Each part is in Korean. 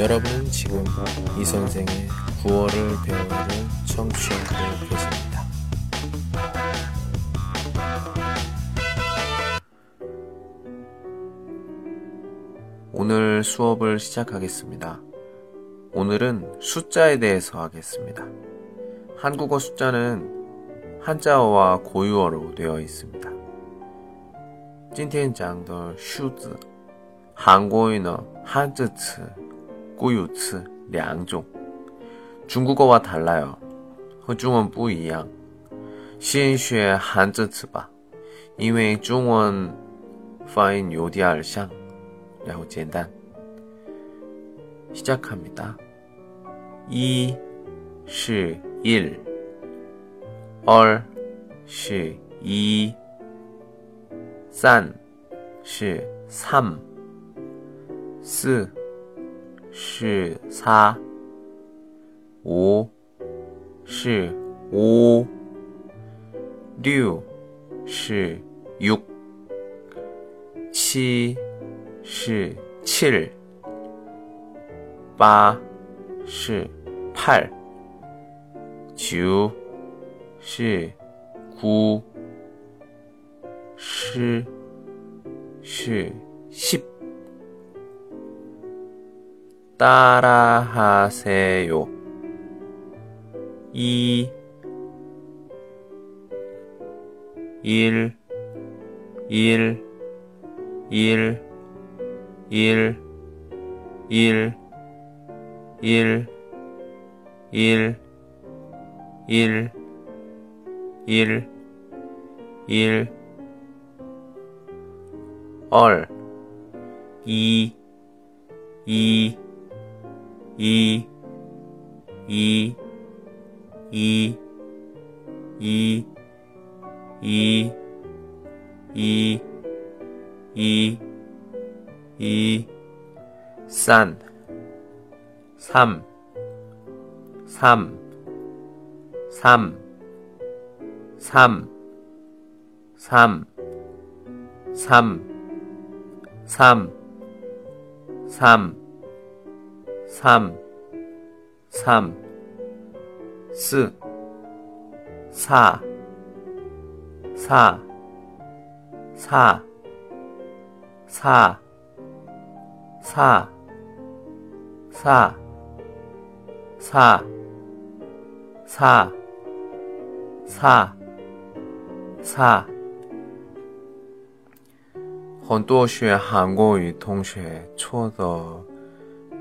여러분은 지금 이 선생의 구월을 배우는 청취하고 계십니다. 오늘 수업을 시작하겠습니다. 오늘은 숫자에 대해서 하겠습니다. 한국어 숫자는 한자어와 고유어로 되어 있습니다. 今天讲的数字韩国语呢汉字词 구유词两种，중국어와 달라 요. 和中文不一样，先学韩字词吧，因为中文发音有点像，然后简单。시작합니 다. 1是 일, 2是 이, 3是 삼, 4. 是擦。五是乌。六是六。七是七日。八是派。九是姑。十是十。 따라하세요. 2 1 1 1 1 1 1 1 1 1 1 얼2 2 이, 이, 이, 이, 이, 이, 이, 이, 산, 삼, 삼, 삼, 삼, 삼, 삼, 삼, 삼, 3, 3, 4, 4, 4, 4, 4, 4, 4, 4, 4, 4, 4. 很多学韩国语同学错的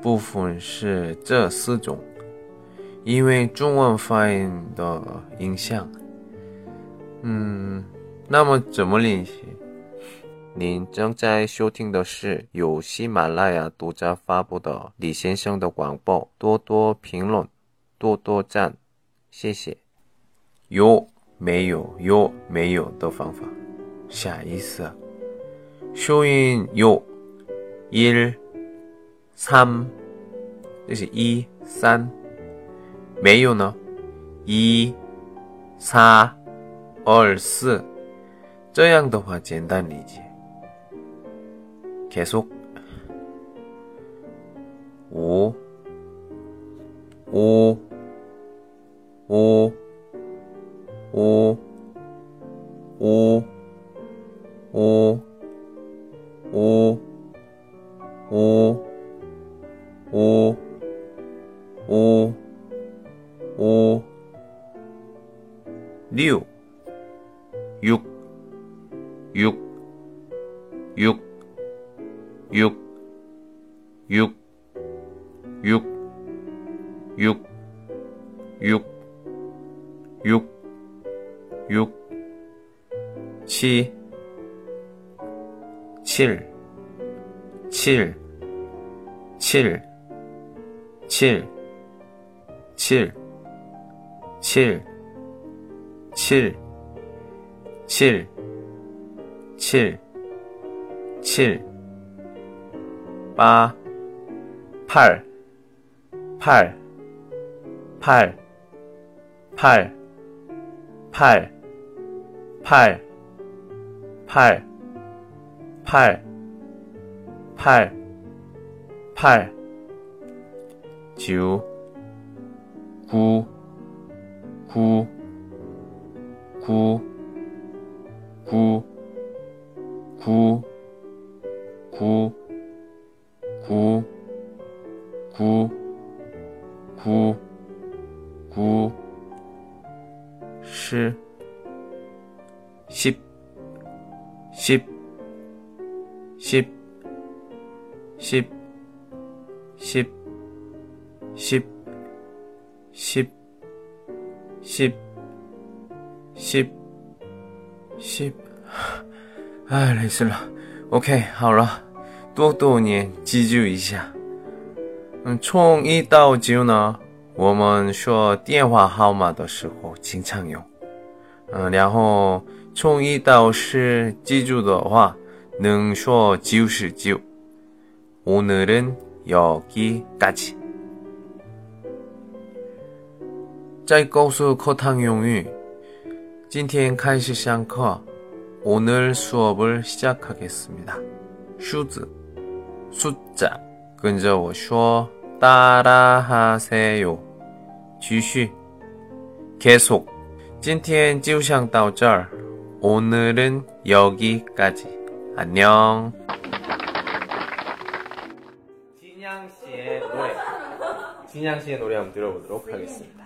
部分是这四种，因为中文发音的影响。嗯，那么怎么练习？您正在收听的是由喜马拉雅独家发布的李先生的广播，多多评论，多多赞，谢谢。有没有有没有的方法？下意思，收音有一。 삼, 뜻이 이, 산. 메요너, 이, 사, 얼, 스. 这样的话简单理解. 계속. 오, 오, 오. 오, 리우, 육, 육, 육, 육, 육, 육, 육, 육, 육, 육, 칠, 칠, 칠, 칠, 칠, 칠, 7 7 7 7 7 8 8 8 8 8 8 8 8 8 8 8 9 9咕咕咕咕咕咕咕咕咕十十十十十十十十。十，十，十，哎，累死了。OK，好了，多多念，记住一下。嗯，从一到九呢，我们说电话号码的时候经常用。嗯，然后从一到十记住的话，能说九十九。오늘은여기까 지. 在高速课堂用语，今天开始上课。오늘수업을시작하겠습니다数字，숫 자， 跟着我说，따라하세 요。 继续，계속今天就上到这儿。오늘은여기까지안 녕。 진양 씨의 노래, 진양 씨의 노래 한번 들어보도록 하겠습니다.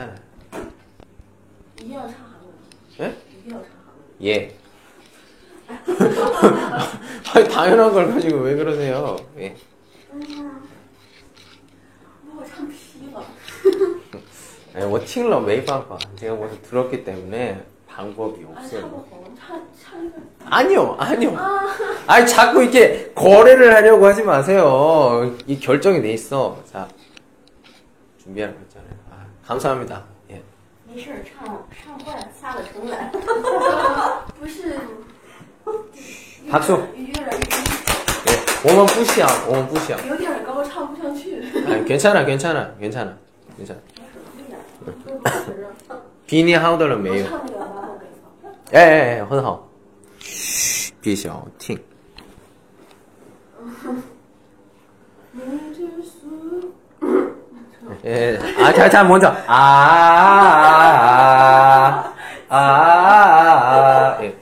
괜찮아. 예? 예. 아니, 당연한 걸 가지고 왜 그러세요? 예. 아니, 워칭러 메이바가 제가 벌써 들었기 때문에 방법이 없어요. 아니요, 아니요. 아니, 자꾸 이렇게 거래를 하려고 하지 마세요. 이 결정이 돼 있어. 자 준비하라고 했죠. 感谢。没事，唱唱坏了，下了重来。不是。《白蛇》。我们不想，我们不想。有点高，唱不上去。原唱了，原唱了，原唱了，原唱。比你好的了没有？哎哎哎，很好。嘘，别笑，停。 예. 아, 자, 자, 먼저. 아, 아, 아, 아, 아, 아, 예.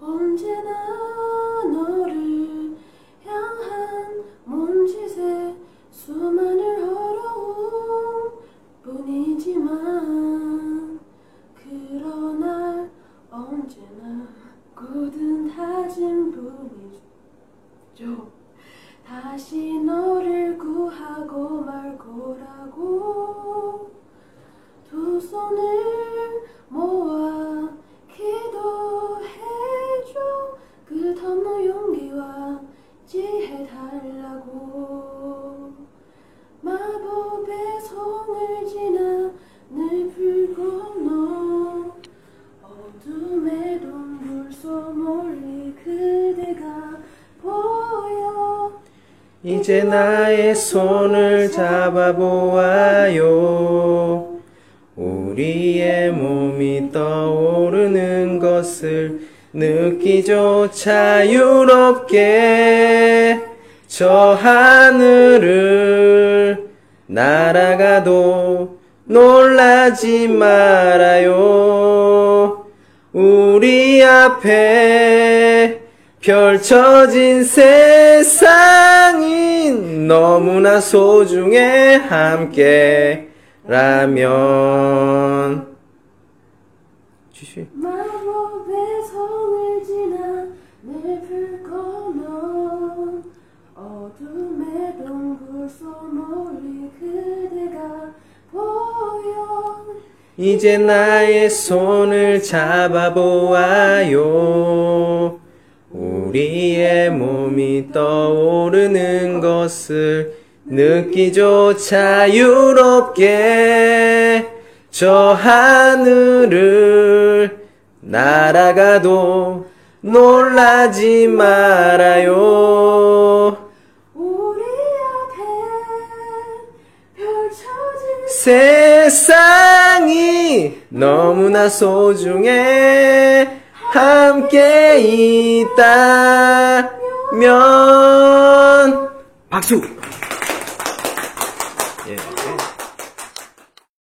언제나 이제 나의 손을 잡아보아요. 우리의 몸이 떠오르는 것을 느끼죠 자유롭게 저 하늘을 날아가도 놀라지 말아요. 우리 앞에 펼쳐진 세상이 너무나 소중해 함께라면. 지시. 마법의 성을 지나 내불 꺼놓은 어둠의 동굴 속 멀리 그대가 보여 이제 나의 손을 잡아보아요. 우리의 몸이 떠오르는 것을 느끼죠 자유롭게 저 하늘을 날아가도 놀라지 말아요. 우리 앞에 펼쳐진 세상이 너무나 소중해 함께 있다면. 박수